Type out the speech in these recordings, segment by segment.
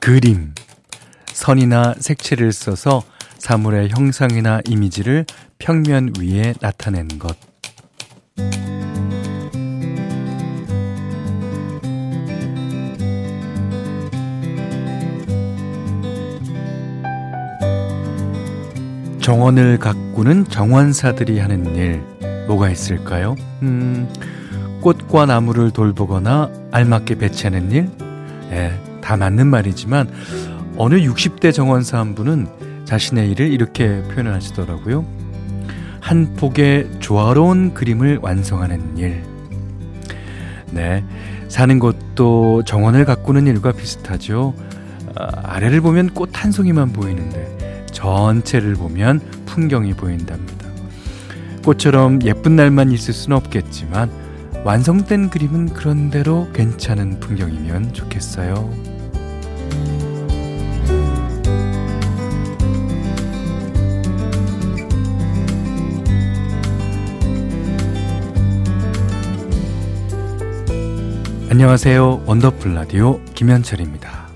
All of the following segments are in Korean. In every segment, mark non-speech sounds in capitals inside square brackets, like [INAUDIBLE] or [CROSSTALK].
그림, 선이나 색채를 써서 사물의 형상이나 이미지를 평면 위에 나타낸 것. 정원을 가꾸는 정원사들이 하는 일, 뭐가 있을까요? 음, 꽃과 나무를 돌보거나 알맞게 배치하는 일? 예, 다 맞는 말이지만, 어느 60대 정원사 한 분은 자신의 일을 이렇게 표현하시더라고요. 한 폭의 조화로운 그림을 완성하는 일. 네. 사는 곳도 정원을 가꾸는 일과 비슷하죠. 아, 아래를 보면 꽃 한 송이만 보이는데 전체를 보면 풍경이 보인답니다. 꽃처럼 예쁜 날만 있을 수는 없겠지만 완성된 그림은 그런대로 괜찮은 풍경이면 좋겠어요. 안녕하세요. 원더풀 라디오 김현철입니다.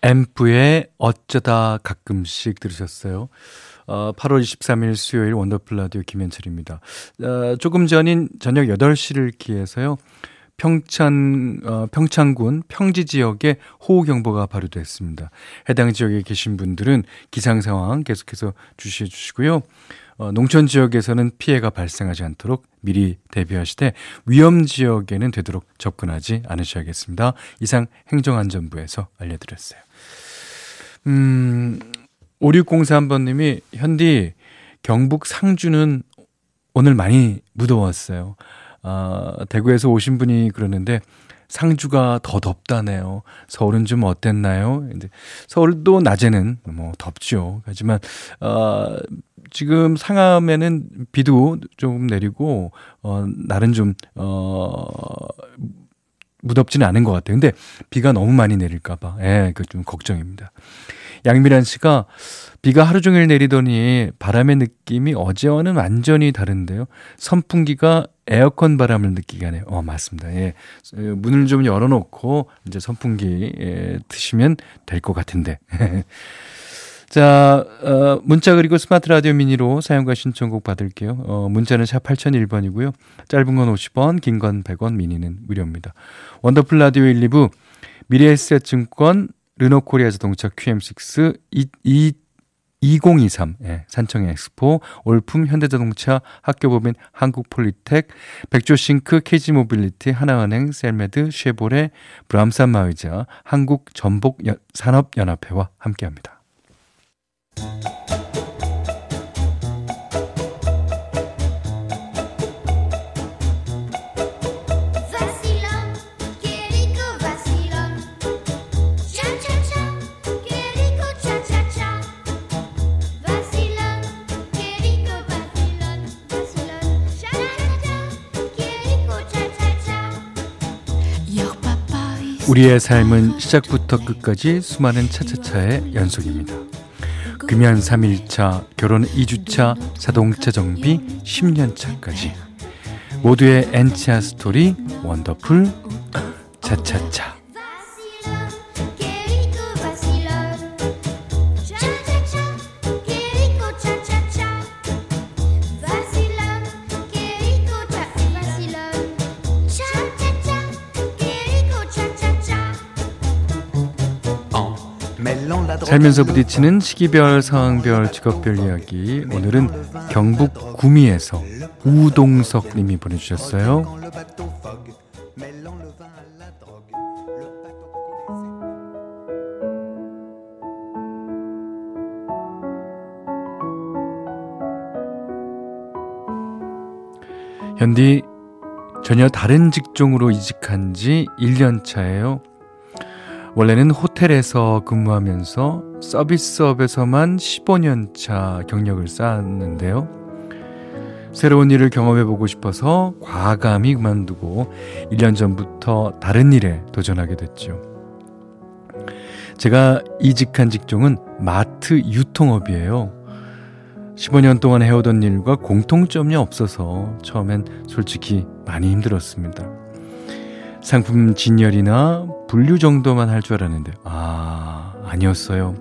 앰프의 어쩌다 가끔씩 들으셨어요. 어, 8월 23일 수요일 원더풀 라디오 김현철입니다. 어, 조금 전인 저녁 8시를 기해서요. 평창 어, 평창군 평지 지역에 호우 경보가 발효됐습니다. 해당 지역에 계신 분들은 기상 상황 계속해서 주시해 주시고요. 어, 농촌 지역에서는 피해가 발생하지 않도록 미리 대비하시되 위험 지역에는 되도록 접근하지 않으셔야겠습니다. 이상 행정안전부에서 알려드렸어요. 음, 5603번님이 현디 경북 상주는 오늘 많이 무더웠어요. 아, 대구에서 오신 분이 그러는데 상주가 더 덥다네요. 서울은 좀 어땠나요? 근데 서울도 낮에는 뭐 덥죠. 하지만 어, 지금 상암에는 비도 좀 내리고 어, 날은 좀 어, 무덥지는 않은 것 같아요. 근데 비가 너무 많이 내릴까봐, 예, 그 좀 걱정입니다. 양미란 씨가 비가 하루 종일 내리더니 바람의 느낌이 어제와는 완전히 다른데요. 선풍기가 에어컨 바람을 느끼게 하네요. 어, 맞습니다. 예. 문을 좀 열어놓고 이제 선풍기 예, 드시면 될 것 같은데. [LAUGHS] 자, 어, 문자 그리고 스마트 라디오 미니로 사용과 신청곡 받을게요. 어, 문자는 샵 8001번이고요. 짧은 건 50원, 긴 건 100원, 미니는 무료입니다. 원더풀 라디오 1, 2부 미래에셋증권 르노코리아 자동차 QM6 2, 2 2023 예, 산청 엑스포 올품 현대자동차 학교법인 한국폴리텍 백조싱크 KG모빌리티 하나은행 셀메드 쉐보레 브람스 안마의자 한국전복산업연합회와 함께합니다. 우리의 삶은 시작부터 끝까지 수많은 차차차의 연속입니다. 금연 3일차, 결혼 2주차, 자동차 정비 10년차까지 모두의 엔차 스토리 원더풀 차차차 살면서 부딪히는 시기별, 상황별, 직업별 이야기. 오늘은 경북 구미에서 우동석 님이 보내주셨어요. 현디, 전혀 다른 직종으로 이직한 지 1년 차예요. 원래는 호텔에서 근무하면서 서비스업에서만 15년 차 경력을 쌓았는데요. 새로운 일을 경험해보고 싶어서 과감히 그만두고 1년 전부터 다른 일에 도전하게 됐죠. 제가 이직한 직종은 마트 유통업이에요. 15년 동안 해오던 일과 공통점이 없어서 처음엔 솔직히 많이 힘들었습니다. 상품 진열이나 분류 정도만 할 줄 알았는데, 아, 아니었어요.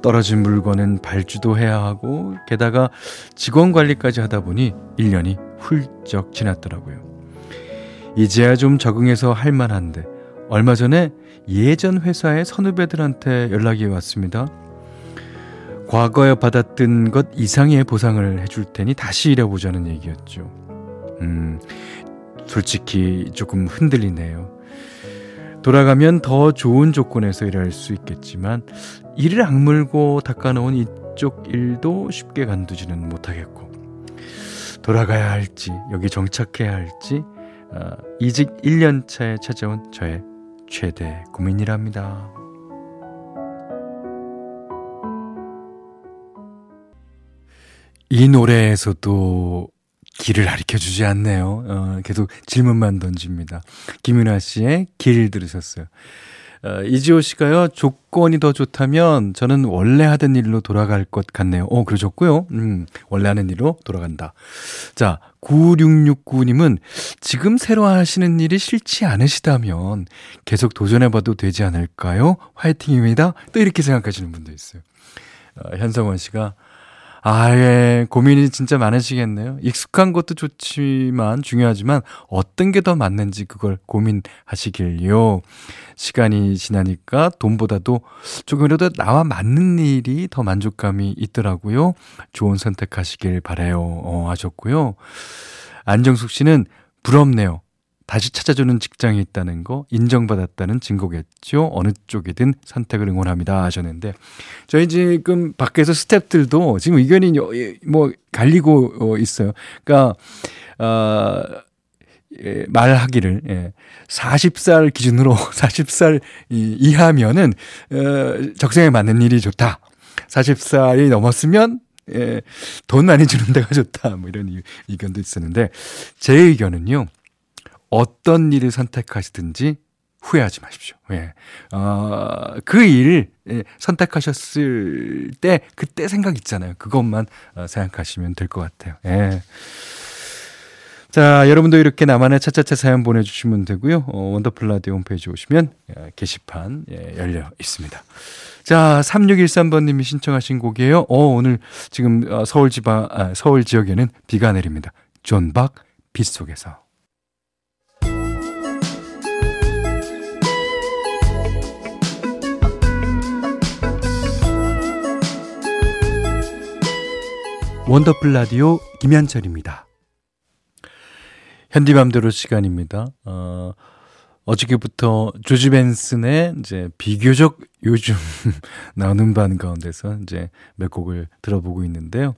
떨어진 물건은 발주도 해야 하고, 게다가 직원 관리까지 하다 보니 1년이 훌쩍 지났더라고요. 이제야 좀 적응해서 할 만한데, 얼마 전에 예전 회사의 선후배들한테 연락이 왔습니다. 과거에 받았던 것 이상의 보상을 해줄 테니 다시 일해보자는 얘기였죠. 음, 솔직히 조금 흔들리네요. 돌아가면 더 좋은 조건에서 일할 수 있겠지만, 이를 악물고 닦아놓은 이쪽 일도 쉽게 간두지는 못하겠고, 돌아가야 할지, 여기 정착해야 할지, 어, 이직 1년 차에 찾아온 저의 최대 고민이랍니다. 이 노래에서도 길을 가르쳐 주지 않네요. 어, 계속 질문만 던집니다. 김윤아 씨의 길 들으셨어요. 어, 이지호 씨가요, 조건이 더 좋다면 저는 원래 하던 일로 돌아갈 것 같네요. 어, 그러셨고요. 음, 원래 하는 일로 돌아간다. 자, 9669님은 지금 새로 하시는 일이 싫지 않으시다면 계속 도전해봐도 되지 않을까요? 화이팅입니다. 또 이렇게 생각하시는 분도 있어요. 어, 현성원 씨가 아, 예. 고민이 진짜 많으시겠네요. 익숙한 것도 좋지만, 중요하지만, 어떤 게 더 맞는지 그걸 고민하시길요. 시간이 지나니까 돈보다도 조금이라도 나와 맞는 일이 더 만족감이 있더라고요. 좋은 선택하시길 바래요. 어, 하셨고요. 안정숙 씨는 부럽네요. 다시 찾아주는 직장이 있다는 거 인정받았다는 증거겠죠. 어느 쪽이든 선택을 응원합니다 하셨는데 저희 지금 밖에서 스탭들도 지금 의견이 뭐 갈리고 어, 있어요. 그러니까 어 예, 말하기를 예, 40살 기준으로 [LAUGHS] 40살 이하면은 어, 적성에 맞는 일이 좋다. 40살이 넘었으면 예, 돈 많이 주는 데가 좋다. 뭐 이런 의견도 있었는데 제 의견은요. 어떤 일을 선택하시든지 후회하지 마십시오. 예. 어, 그 일을 예, 선택하셨을 때, 그때 생각 있잖아요. 그것만 어, 생각하시면 될 것 같아요. 예. 자, 여러분도 이렇게 나만의 차차차 사연 보내주시면 되고요. 어, 원더풀 라디오 홈페이지 오시면 예, 게시판 예, 열려 있습니다. 자, 3613번님이 신청하신 곡이에요. 어, 오늘 지금 어, 서울 지방, 아, 서울 지역에는 비가 내립니다. 존박, 빗 속에서. 원더풀 라디오 김현철입니다. 현디맘대로 시간입니다. 어, 어저께부터 조지 벤슨의 이제 비교적 요즘 [LAUGHS] 나오는 반 가운데서 이제 몇 곡을 들어보고 있는데요.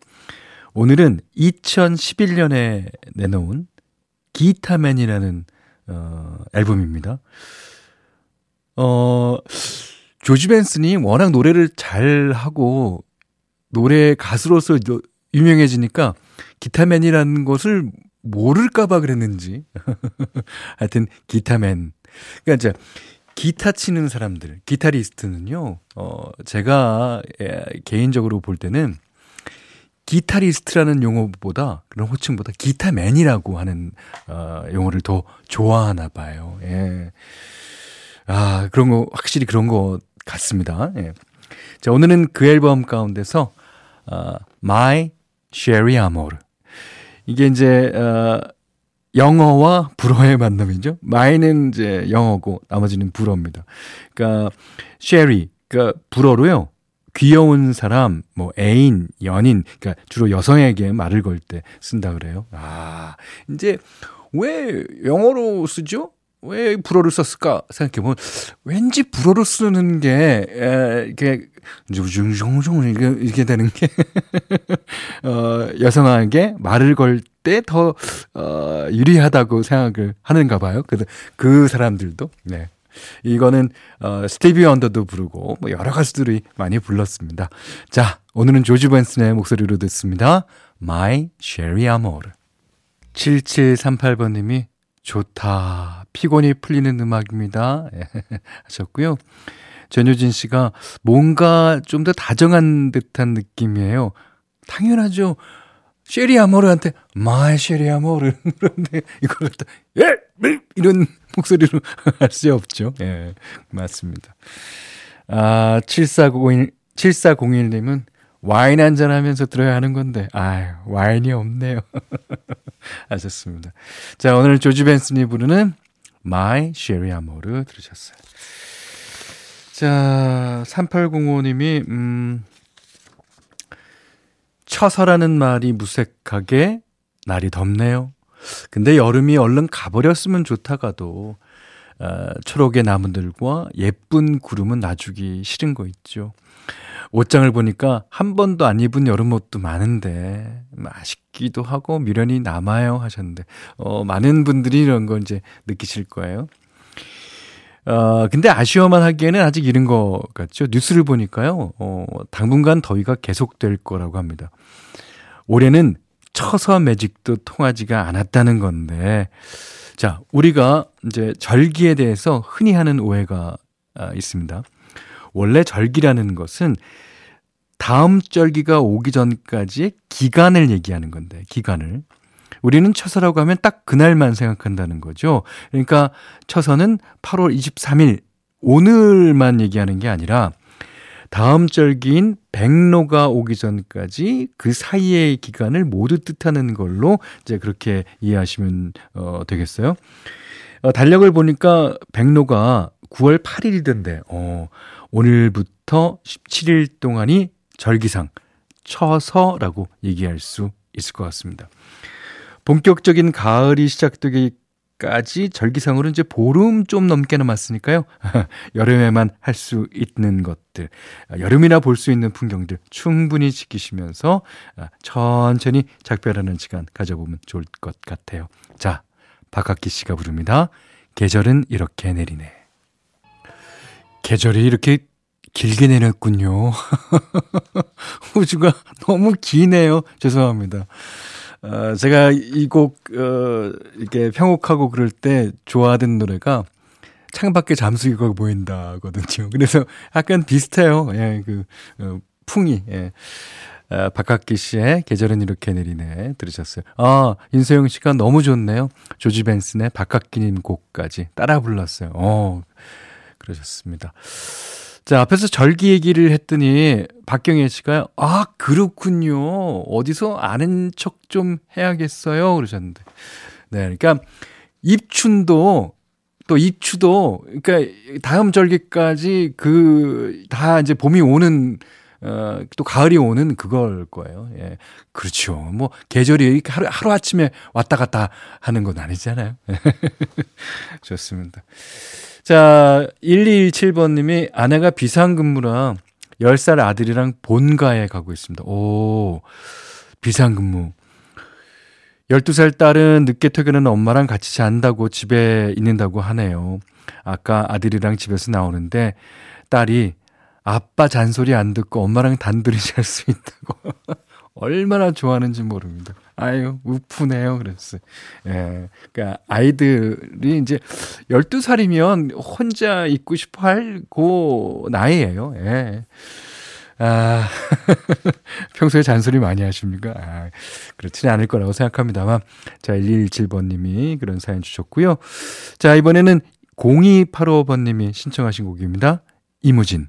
오늘은 2011년에 내놓은 기타맨이라는 어, 앨범입니다. 어, 조지 벤슨이 워낙 노래를 잘 하고 노래 가수로서 유명해지니까 기타맨이라는 것을 모를까봐 그랬는지. [LAUGHS] 하여튼, 기타맨. 그러니까 이제, 기타 치는 사람들, 기타리스트는요, 어, 제가 예, 개인적으로 볼 때는 기타리스트라는 용어보다, 그런 호칭보다 기타맨이라고 하는, 어, 용어를 더 좋아하나 봐요. 예. 아, 그런 거, 확실히 그런 거 같습니다. 예. 자, 오늘은 그 앨범 가운데서, 어, My 쉐리 아모르. 이게 이제 어 영어와 불어의 만남이죠. 마이는 이제 영어고 나머지는 불어입니다. 그러니까 쉐리 그러니까 불어로요. 귀여운 사람, 뭐 애인, 연인, 그러니까 주로 여성에게 말을 걸 때 쓴다 그래요. 아, 이제 왜 영어로 쓰죠? 왜 불어를 썼을까 생각해보면 왠지 불어를 쓰는 게 에, 이게 쭝쭝쭝쭝 이게 이게 되는 게 [LAUGHS] 어, 여성에게 말을 걸 때 더 어, 유리하다고 생각을 하는가 봐요. 그래서 그 사람들도 네. 이거는 어, 스티비 원더도 부르고 뭐 여러 가수들이 많이 불렀습니다. 자, 오늘은 조지 벤슨의 목소리로 듣습니다. My Cherie Amour. 7738번 님이 좋다. 피곤이 풀리는 음악입니다. 예, [LAUGHS] 하셨고요. 전효진 씨가 뭔가 좀 더 다정한 듯한 느낌이에요. 당연하죠. Cherie Amour한테 My Cherie Amour [LAUGHS] 그런데 이걸 갖다 예 이런 목소리로 [LAUGHS] 할 수 없죠. 예, 맞습니다. 아, 7401 7401 님은 와인 한잔 하면서 들어야 하는 건데, 아유, 와인이 없네요. 하셨습니다. 자, 오늘 조지 벤슨이 부르는 My Sherry Amore 들으셨어요. 자, 3805님이, 음, 처서라는 말이 무색하게 날이 덥네요. 근데 여름이 얼른 가버렸으면 좋다가도, 어, 초록의 나무들과 예쁜 구름은 놔주기 싫은 거 있죠. 옷장을 보니까 한 번도 안 입은 여름 옷도 많은데 아쉽기도 하고 미련이 남아요 하셨는데 어 많은 분들이 이런 거 이제 느끼실 거예요. 어 근데 아쉬워만 하기에는 아직 이른 것 같죠. 뉴스를 보니까요. 어 당분간 더위가 계속될 거라고 합니다. 올해는 처서 매직도 통하지가 않았다는 건데 자, 우리가 이제 절기에 대해서 흔히 하는 오해가 아, 있습니다. 원래 절기라는 것은 다음 절기가 오기 전까지의 기간을 얘기하는 건데, 기간을. 우리는 처서라고 하면 딱 그날만 생각한다는 거죠. 그러니까 처서는 8월 23일, 오늘만 얘기하는 게 아니라 다음 절기인 백로가 오기 전까지 그 사이의 기간을 모두 뜻하는 걸로 이제 그렇게 이해하시면 어, 되겠어요. 어, 달력을 보니까 백로가 9월 8일이던데, 어, 오늘부터 17일 동안이 절기상 처서라고 얘기할 수 있을 것 같습니다. 본격적인 가을이 시작되기까지 절기상으로 이제 보름 좀 넘게 남았으니까요. [LAUGHS] 여름에만 할 수 있는 것들, 여름이나 볼 수 있는 풍경들 충분히 지키시면서 천천히 작별하는 시간 가져보면 좋을 것 같아요. 자, 박학기 씨가 부릅니다. 계절은 이렇게 내리네. 계절이 이렇게 길게 내렸군요. [LAUGHS] 우주가 너무 기네요. 죄송합니다. 어, 제가 이 곡, 어, 이렇게 편곡하고 그럴 때 좋아하던 노래가 창밖에 잠수기가 보인다거든요. 그래서 약간 비슷해요. 예, 그, 어, 풍이, 예. 아, 박학기 씨의 계절은 이렇게 내리네 들으셨어요. 아, 인소영 씨가 너무 좋네요. 조지 벤슨의 박학기님 곡까지 따라 불렀어요. 어, 그러셨습니다. 자, 앞에서 절기 얘기를 했더니 박경혜 씨가 아, 그렇군요. 어디서 아는 척 좀 해야겠어요. 그러셨는데. 네, 그러니까 입춘도 또 입추도 그러니까 다음 절기까지 그 다 이제 봄이 오는 어, 또 가을이 오는 그걸 거예요. 예. 그렇죠. 뭐, 계절이 이렇게 하루, 하루 아침에 왔다 갔다 하는 건 아니잖아요. [LAUGHS] 좋습니다. 자, 1217번 님이 아내가 비상근무랑 10살 아들이랑 본가에 가고 있습니다. 오, 비상근무. 12살 딸은 늦게 퇴근하는 엄마랑 같이 잔다고 집에 있는다고 하네요. 아까 아들이랑 집에서 나오는데 딸이 아빠 잔소리 안 듣고 엄마랑 단둘이 잘 수 있다고. [LAUGHS] 얼마나 좋아하는지 모릅니다. 아유, 우프네요. 그랬어요. 예. 그니까 아이들이 이제 12살이면 혼자 있고 싶어 할고 나이에요. 예. 아, [LAUGHS] 평소에 잔소리 많이 하십니까? 아, 그렇지는 않을 거라고 생각합니다만. 자, 1217번님이 그런 사연 주셨고요. 자, 이번에는 0285번님이 신청하신 곡입니다. 이무진,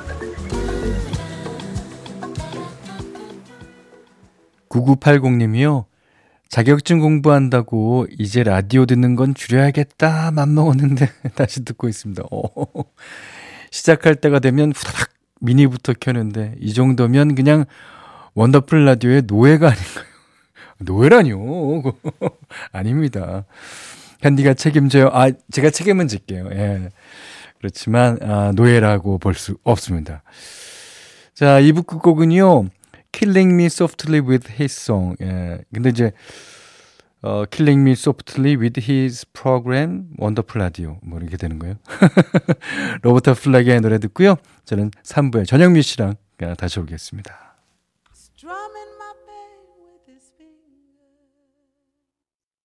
9980님이요. 자격증 공부한다고 이제 라디오 듣는 건 줄여야겠다 맘먹었는데 [LAUGHS] 다시 듣고 있습니다. 오, 시작할 때가 되면 후다닥 미니부터 켜는데 이 정도면 그냥 원더풀 라디오의 노예가 아닌가요? [LAUGHS] 노예라뇨. [LAUGHS] 아닙니다. 현디가 책임져요. 아, 제가 책임은 질게요. 예. 그렇지만, 아, 노예라고 볼 수 없습니다. 자, 이부 끝곡은요, Killing Me Softly with His Song. 예. 근데 이제, 어, Killing Me Softly with His Program Wonderful Radio 뭐 이렇게 되는 거예요. 로버트 플라기의 노래 듣고요. 저는 3부에 전영미 씨랑 다시 오겠습니다.